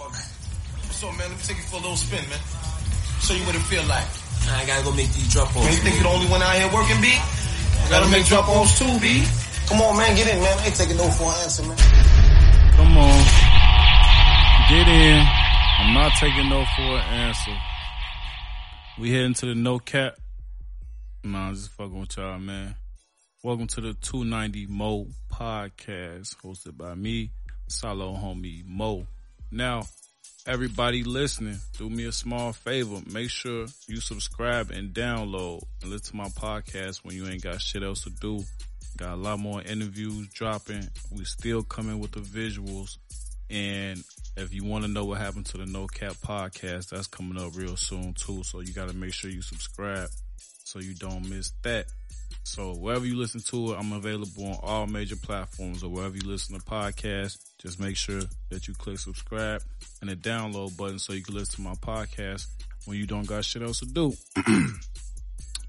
What's up, man? Let me take you for a little spin, man. Show you what it feel like. I gotta go make these drop offs. Man, you think you're the only one out here working, B? I gotta make drop offs too, B. Come on, man, get in, man. I ain't taking no for an answer, man. Come on. Get in. I'm not taking no for an answer. We heading to the no cap. Nah, I'm just fucking with y'all, man. Welcome to the 290 Mo podcast, hosted by me, Solo homie Mo. Now, everybody listening, do me a small favor. Make sure you subscribe and download and listen to my podcast when you ain't got shit else to do. Got a lot more interviews dropping. We still coming with the visuals. And if you want to know what happened to the No Cap podcast, that's coming up real soon too. So you got to make sure you subscribe so you don't miss that. So wherever you listen to it, I'm available on all major platforms or wherever you listen to podcasts. Just make sure that you click subscribe and the download button so you can listen to my podcast when you don't got shit else to do.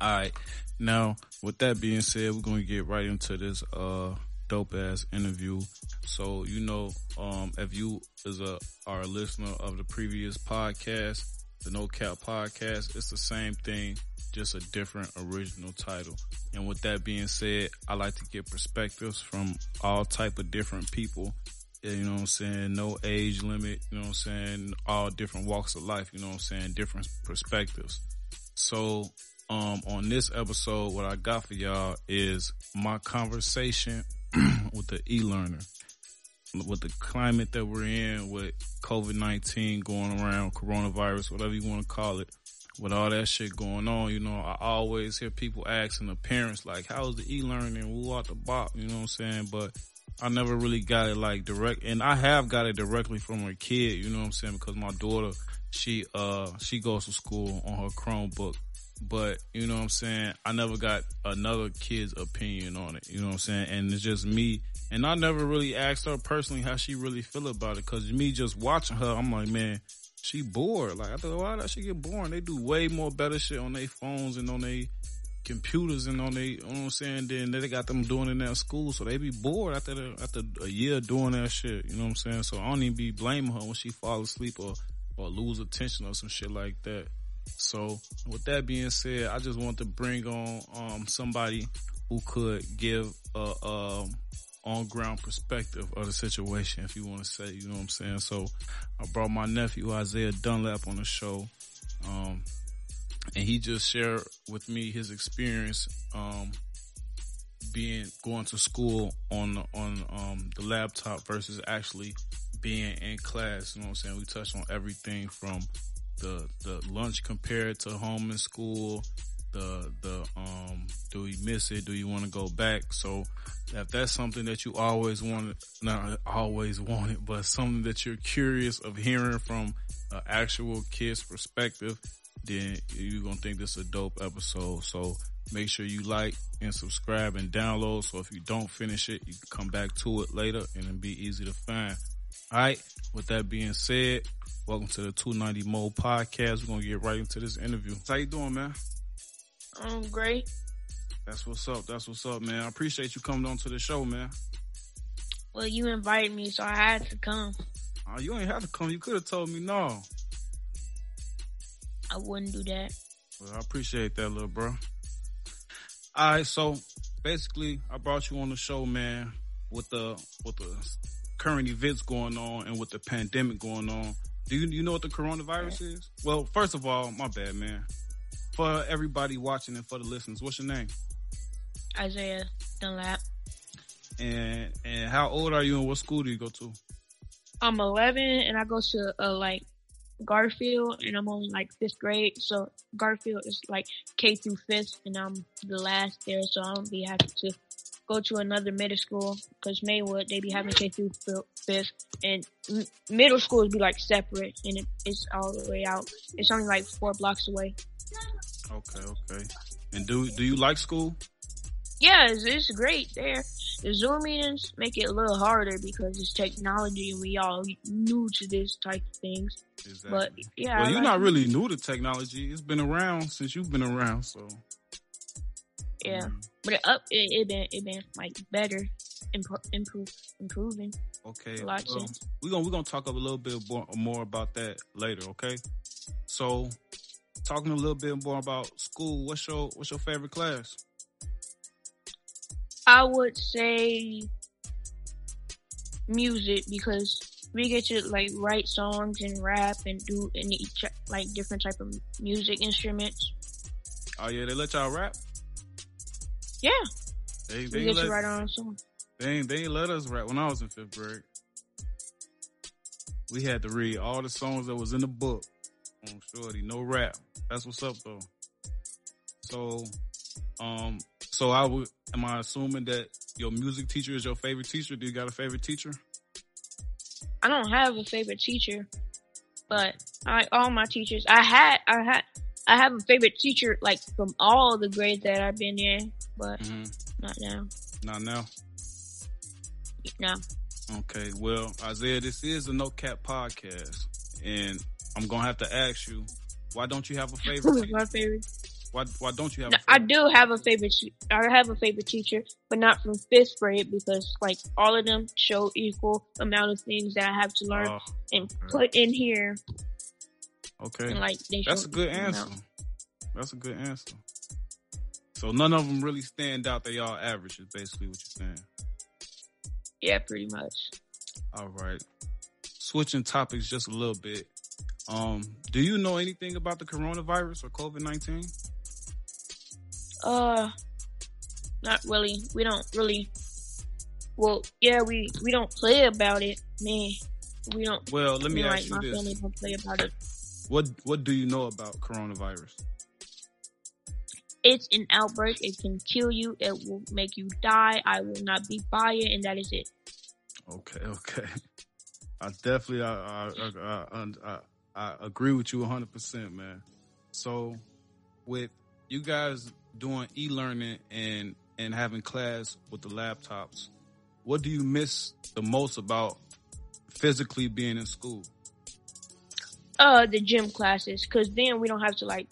all right. Now, with that being said, we're going to get right into this, uh, dope ass interview. So, you know, um, if you is a, are a listener of the previous podcast, the No Cap podcast, it's the same thing, just a different original title. And with that being said, I like to get perspectives from all type of different people. You know what I'm saying? No age limit, you know what I'm saying? All different walks of life, you know what I'm saying? Different perspectives. So, um, on this episode, what I got for y'all is my conversation with the e-learner. With the climate that we're in, with COVID-19 going around, coronavirus, whatever you want to call it, with all that shit going on, you know, I always hear people asking the parents, like, how's the e-learning? Woo out the box, you know what I'm saying? But I never really got it like direct, and I have got it directly from a kid, you know what I'm saying? Because my daughter, she, uh, she goes to school on her Chromebook but you know what I'm saying? I never got another kid's opinion on it. You know what I'm saying? And it's just me. And I never really asked her personally how she really feel about it. Cause me just watching her, I'm like, man, she bored. Like I thought, why does she get boring? They do way more better shit on their phones and on their computers and on their, you know what I'm saying? Then they got them doing it in their school. So they be bored after the, after a year doing that shit. You know what I'm saying? So I don't even be blaming her when she fall asleep or, or lose attention or some shit like that. So with that being said, I just want to bring on um, somebody who could give a um, on ground perspective of the situation, if you want to say, you know what I'm saying. So I brought my nephew Isaiah Dunlap on the show, um, and he just shared with me his experience um, being going to school on on um, the laptop versus actually being in class. You know what I'm saying. We touched on everything from the the lunch compared to home and school the the um do we miss it do you want to go back so if that's something that you always wanted not always wanted but something that you're curious of hearing from an actual kid's perspective then you're gonna think this is a dope episode so make sure you like and subscribe and download so if you don't finish it you can come back to it later and it'll be easy to find all right with that being said Welcome to the 290 Mo podcast. We're gonna get right into this interview. How you doing, man? I'm great. That's what's up. That's what's up, man. I appreciate you coming on to the show, man. Well, you invited me, so I had to come. Oh, you ain't have to come. You could have told me no. I wouldn't do that. Well, I appreciate that, little bro. All right, so basically, I brought you on the show, man, with the with the current events going on and with the pandemic going on. Do you, you know what the coronavirus is? Well, first of all, my bad, man. For everybody watching and for the listeners, what's your name? Isaiah Dunlap. And and how old are you and what school do you go to? I'm 11 and I go to uh, like Garfield and I'm only like fifth grade. So Garfield is like K through fifth and I'm the last there. So I'm gonna be happy to go to another middle school because Maywood they be having K through fifth, and m- middle schools be like separate, and it, it's all the way out. It's only like four blocks away. Okay, okay. And do do you like school? Yeah, it's, it's great there. The Zoom meetings make it a little harder because it's technology and we all new to this type of things. Exactly. But yeah, well, I you're like not it. really new to technology. It's been around since you've been around, so Yeah, mm. but it up it, it been it been like better improve, improve improving Okay, well, we're gonna we're gonna talk a little bit more, more about that later. Okay, so talking a little bit more about school. What's your what's your favorite class? I would say music because we get to like write songs and rap and do any like different type of music instruments. Oh yeah, they let y'all rap. Yeah, They we get ain't to write own song. they ain't, they ain't let us rap when I was in fifth grade. We had to read all the songs that was in the book. On shorty, no rap. That's what's up though. So, um, so I would. Am I assuming that your music teacher is your favorite teacher? Do you got a favorite teacher? I don't have a favorite teacher, but I all my teachers. I had I had I have a favorite teacher like from all the grades that I've been in, but Mm-hmm. not now. Not now. No. Okay, well, Isaiah, this is a No Cap podcast, and I'm gonna have to ask you, why don't you have a favorite? Who's my favorite? Why why don't you have? No, a I do have a favorite. I have a favorite teacher, but not from fifth grade because like all of them show equal amount of things that I have to learn Oh, and put in here, okay, and like that's a good answer. amount. That's a good answer. So none of them really stand out. They all average. Is basically what you're saying. Yeah, pretty much. All right. Switching topics just a little bit. Um, do you know anything about the coronavirus or COVID nineteen? Uh, not really. We don't really. Well, yeah, we we don't play about it, man. We don't. Well, let me ask like you my family this: don't play about it. what what do you know about coronavirus? It's an outbreak. It can kill you. It will make you die. I will not be by it, and that is it. Okay, okay. I definitely I I I, I, I, I agree with you 100, percent man. So, with you guys doing e-learning and and having class with the laptops, what do you miss the most about physically being in school? Uh, the gym classes, because then we don't have to like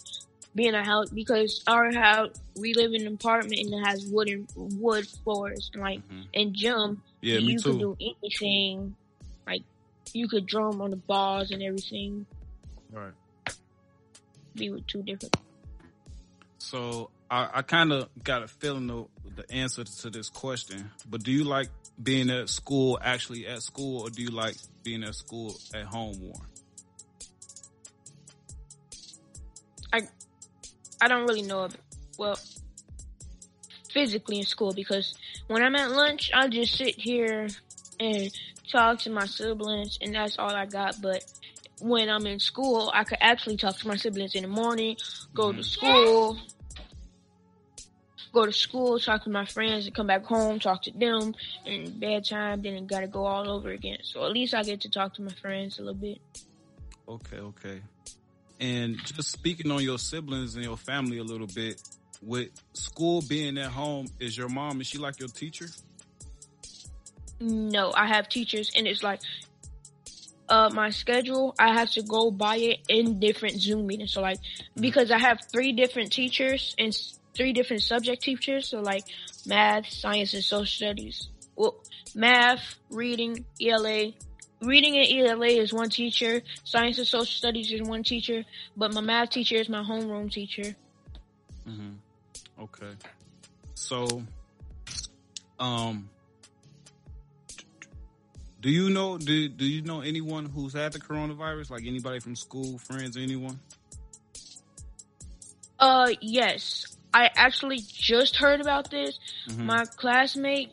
be in a house because our house we live in an apartment and it has wooden wood floors and like Mhm. in gym Yeah, me you too. could do anything. Like you could drum on the balls and everything. Right. Be with two different. So I, I kind of got a feeling the, the answer to this question, but do you like being at school, actually at school, or do you like being at school at home more? I I don't really know of well physically in school because when I'm at lunch I just sit here and talk to my siblings and that's all I got but when I'm in school I could actually talk to my siblings in the morning go to mm-hmm. school go to school talk to my friends and come back home talk to them and bedtime then gotta go all over again so at least I get to talk to my friends a little bit Okay, okay. And just speaking on your siblings and your family a little bit, with school being at home, is your mom, is she like your teacher? No, I have teachers, and it's like, uh, my schedule. I have to go by it in different Zoom meetings. So like, because I have three different teachers and three different subject teachers. So like, math, science, and social studies. Well, math, reading, ELA. Reading and ELA is one teacher. Science and social studies is one teacher. But my math teacher is my homeroom teacher. Mm-hmm. Okay. So, um, do you know, do, do you know anyone who's had the coronavirus? Like anybody from school, friends, anyone? Uh, yes. I actually just heard about this. Mhm. My classmate,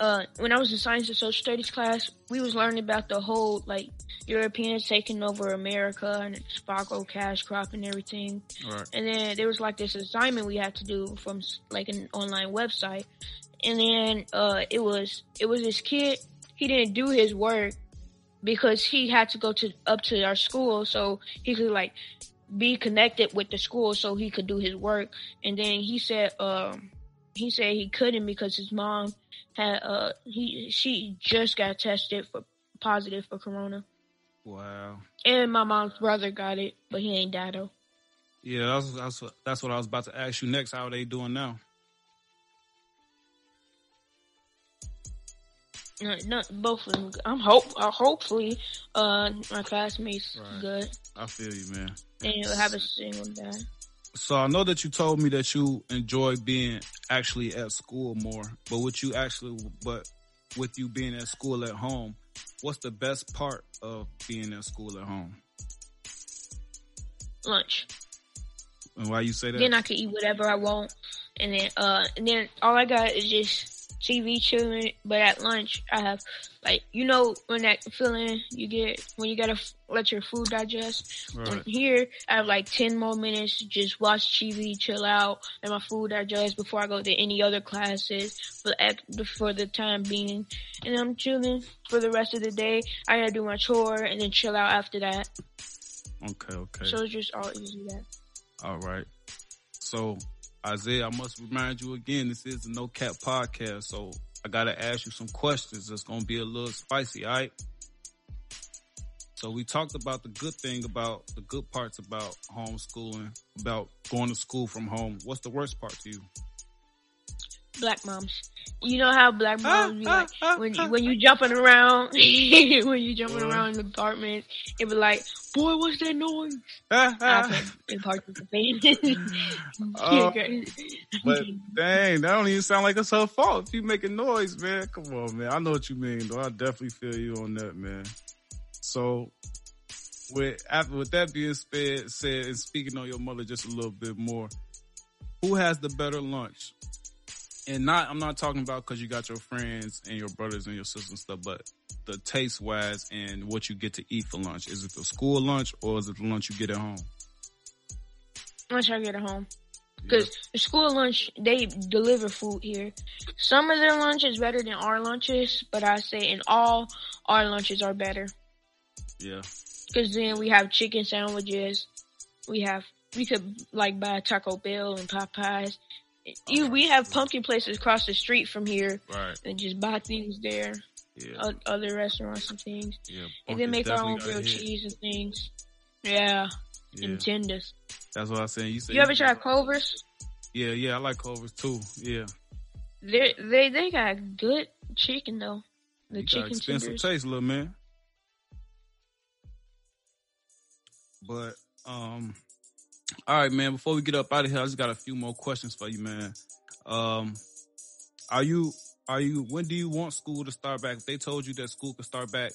uh, when I was in science and social studies class, we was learning about the whole like Europeans taking over America and Sparkle cash crop and everything. Right. And then there was like this assignment we had to do from like an online website. And then uh, it was it was this kid. He didn't do his work because he had to go to up to our school so he could like be connected with the school so he could do his work. And then he said um he said he couldn't because his mom had uh he she just got tested for positive for corona. Wow. And my mom's brother got it, but he ain't died though. Yeah, that's, that's, what- that's what I was about to ask you next. How are they doing now? No, no, both of them. I'm hope. Uh, hopefully, uh, my classmates Right. good, I feel you, man. and you'll have a single dad. So I know that you told me that you enjoy being actually at school more, but what you actually, but with you being at school at home, what's the best part of being at school at home? Lunch. And why you say that? Then I can eat whatever I want, and then uh, and then all I got is just TV chilling. But at lunch, I have like you know when that feeling you get when you gotta f- let your food digest. Right. Here, I have like ten more minutes to just watch TV, chill out, and my food digest before I go to any other classes for the, for the time being. And I'm chilling for the rest of the day. I gotta do my chore and then chill out after that. Okay, okay. So it's just all easy that. All right. So, Isaiah, I must remind you again, this is the No Cap podcast. So, I got to ask you some questions It's to be a little spicy, all right? So, we talked about the good thing about the good parts about homeschooling, about going to school from home. What's the worst part to you? Black moms. You know how black moms be like when you, when you jumping around when you jumping uh-huh. around in the apartment, it be like, "Boy, what's that noise?" Uh-huh. I can participate. Oh, But dang, that don't even sound like it's her fault if you making noise, man. Come on, man. I know what you mean, though. I definitely feel you on that, man. So, with after with that being said, said and speaking on your mother just a little bit more, who has the better lunch? And not, I'm not talking about because you got your friends and your brothers and your sisters and stuff, but the taste wise and what you get to eat for lunch. Is it the school lunch or is it the lunch you get at home? Once I get at home, because the school lunch they deliver food here. Some of their lunch is better than our lunches, but I say in all our lunches are better. Yeah. Because then we have chicken sandwiches. We have we could like buy Taco Bell and Popeyes. You we have pumpkin places across the street from here Right. and just buy things there. Yeah. Other restaurants and things, yeah. and then make our own grilled cheese and things. Yeah, Yeah. and tenders. That's what I'm saying. You said You ever try Culver's? Yeah, yeah, I like Culver's too. Yeah. They they they got good chicken though. The You got chicken expensive tenders. taste, little man. But um all right, man, before we get up out of here, I just got a few more questions for you, man. Um are you are you when do you want school to start back? If they told you that school could start back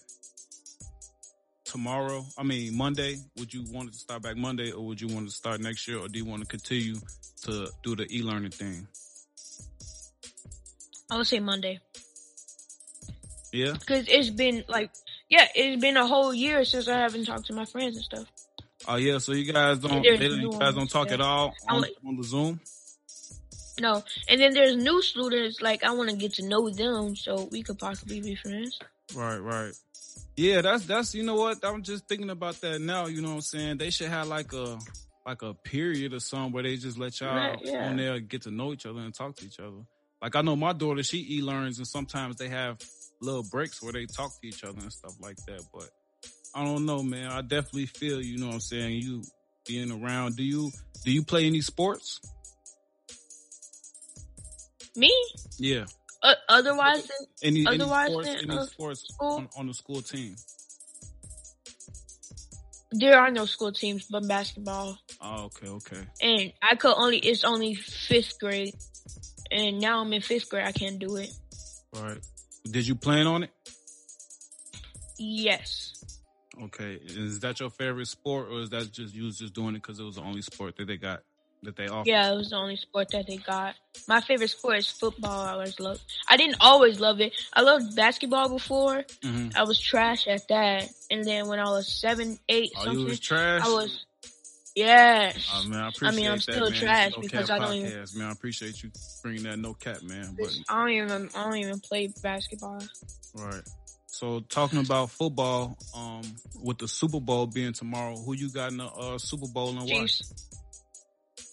tomorrow, I mean Monday, would you want it to start back Monday or would you want it to start next year or do you want to continue to do the e-learning thing? I would say Monday Yeah? because it's been like yeah, it's been a whole year since I haven't talked to my friends and stuff. Oh yeah, so you guys don't, They're they don't you guys don't talk stuff. at all on, like- on the Zoom? No, and then there's new students like I want to get to know them so we could possibly be friends. Right, right. Yeah, that's that's you know what I'm just thinking about that now. You know what I'm saying? They should have like a like a period or something where they just let y'all Right, yeah. on there get to know each other and talk to each other. Like I know my daughter, she e learns and sometimes they have little breaks where they talk to each other and stuff like that. But I don't know, man. I definitely feel you know what I'm saying. You being around. Do you do you play any sports? Me? Yeah. Uh, otherwise, Any, any Otherwise sports, than, any sports school? on, on the school team? there are no school teams but basketball, Oh, okay, okay. and I could only it's only fifth grade, and now I'm in fifth grade. I can't do it. All right. Did you plan on it? Yes, Okay. Is that your favorite sport, or is that just you was just doing it because it was the only sport that they got that they offer? yeah, it was the only sport that they got. My favorite sport is football. I always love. I didn't always love it. I loved basketball before. hmm I was trash at that, and then when I was seven, eight, Oh, something, you was trash. I was. Yes. Oh, man, I appreciate I'm that, still man. trash No because I don't even- man. I appreciate you bringing that no cap, man. But I don't even. I don't even play basketball. right. So talking about football, um, with the Super Bowl being tomorrow, who you got in the uh, Super Bowl and? Chiefs.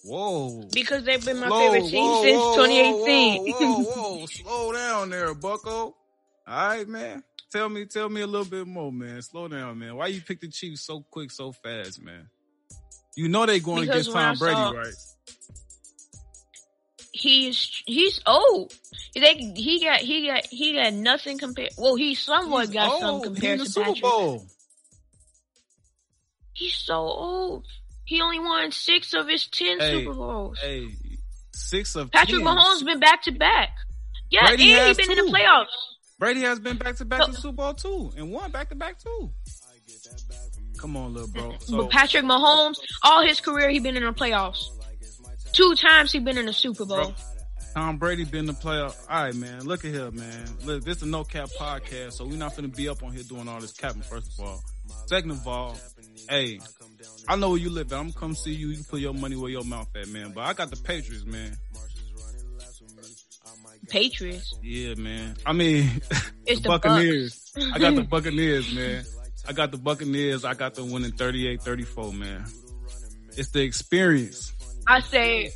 Whoa. Because they've been my Slow, favorite team whoa, since whoa, 2018. Whoa, whoa, whoa, slow down there, Bucko. All right, man. Tell me, tell me a little bit more, man. Slow down, man. Why you pick the Chiefs so quick, so fast, man? You know they going Because against Tom Brady, saw- right? He's he's old. They, he got he got he got nothing compared. Well, he somewhat He's got some old. He in compared the to Super Patrick. Bowl. He's so old. He only won six of his ten Hey, Super Bowls. Hey, six of Patrick 10. Mahomes been back to back. Yeah, Brady and has he been in the playoffs. Brady has been back to back No. to Super Bowl too, and won back to back too. Come on, little bro. So, but Patrick Mahomes, all his career, he been in the playoffs. Two times he been in the Super Bowl. Bro. Tom Brady been the player. All right, man. Look at here, man. Look, this is a no cap podcast, so we're not gonna be up on here doing all this capping. First of all, second of all, hey, I know where you live. At. I'm gonna come see you. You can put your money where your mouth at, man. But I got the Patriots, man. Patriots. Yeah, man. I mean, It's the the Buccaneers. I got the Buccaneers, man. I got the Buccaneers. I got them winning 38-34, man. It's the experience. I say,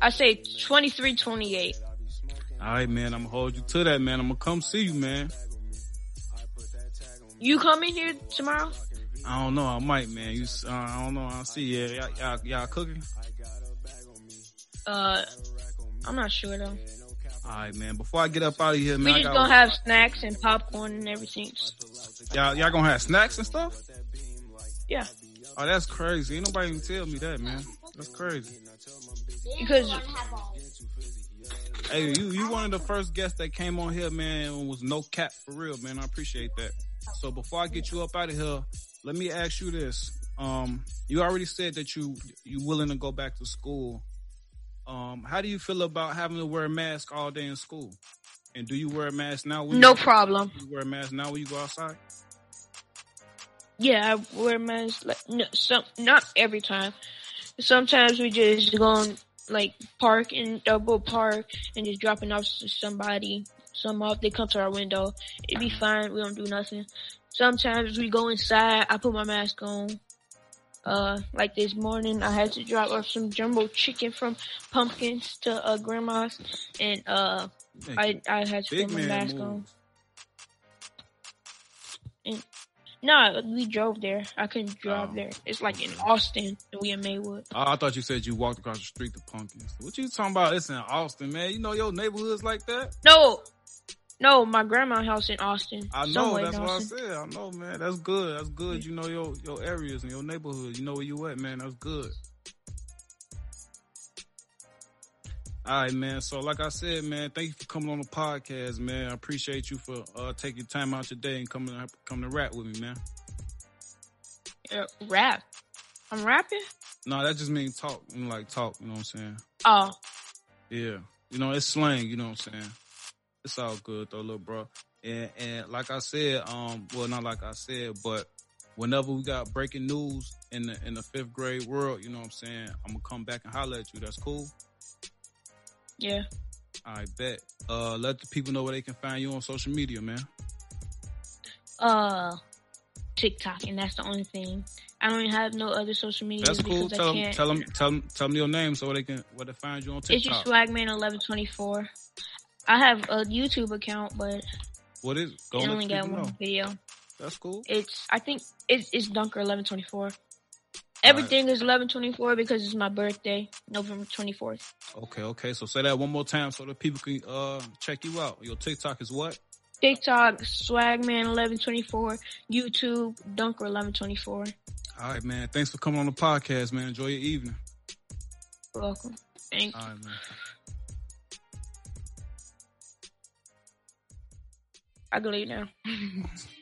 I say 23-28. All right, man. I'm gonna hold you to that, man. I'm gonna come see you, man. You coming here tomorrow? I don't know. I might, man. You, uh, I don't know. I'll see. Yeah, y'all, y'all, y'all cooking? Uh, I'm not sure though. All right, man. Before I get up out of here, We man, I just gonna have snacks and popcorn and everything. y'all, y'all gonna have snacks and stuff? Yeah, Oh, that's crazy. Ain't nobody even tell me that, man. That's crazy. because Hey, you, you one of the first guests that came on here, man, and was no cap for real, man. I appreciate that. So before I get you up out of here, let me ask you this. Um, you already said that you, you willing to go back to school. Um, how do you feel about having to wear a mask all day in school? And do you wear a mask now? When no you, problem. You wear a mask now when you go outside? Yeah, I wear masks. Like, no, some not every time. Sometimes we just go on like park in double park and just dropping off somebody. Some off they come to our window. It'd be fine. We don't do nothing. Sometimes we go inside. I put my mask on. Uh, like this morning, I had to drop off some jumbo chicken from Pumpkins to uh grandma's, and uh, I I had to put my mask move. on. And no, we drove there. I couldn't drive Oh. there. It's like in Austin, and we in Maywood. I, I thought you said you walked across the street to Pumpkins. What you talking about? It's in Austin, man. You know your neighborhoods like that? No, no, my grandma's house in Austin. I know. That's what I said. I know, man. That's good. That's good. You know your your areas and your neighborhood. You know where you at, man. That's good. All right, man. So, like I said, man, thank you for coming on the podcast, man. I appreciate you for uh, taking time out your day and coming to, coming to rap with me, man. Uh, rap. I'm rapping. No, that just means talk. You know, like talk. You know what I'm saying? Oh, Yeah. You know, it's slang, you know what I'm saying? It's all good though, little bro. And and like I said, um, well not like I said, but whenever we got breaking news in the in the fifth grade world, you know what I'm saying, I'm gonna come back and holler at you. That's cool. Yeah. I bet. Uh let the people know where they can find you on social media, man. Uh, TikTok, and that's the only thing. I don't even have no other social media That's cool. Tell them tell them tell them tell them your name so they can where they find you on TikTok. It's your TikTok. Swagman1124. I have a YouTube account, but What is it? Go I only got one know. video. That's cool. It's I think it's it's Dunker1124. Everything is 1124 because it's my birthday, November 24th. Okay, okay. So say that one more time so that people can uh check you out. Your TikTok is what? TikTok, Swagman1124, YouTube, Dunker1124. All right, man. Thanks for coming on the podcast, man. Enjoy your evening. You're welcome. Thank you. All right, man. I can leave now.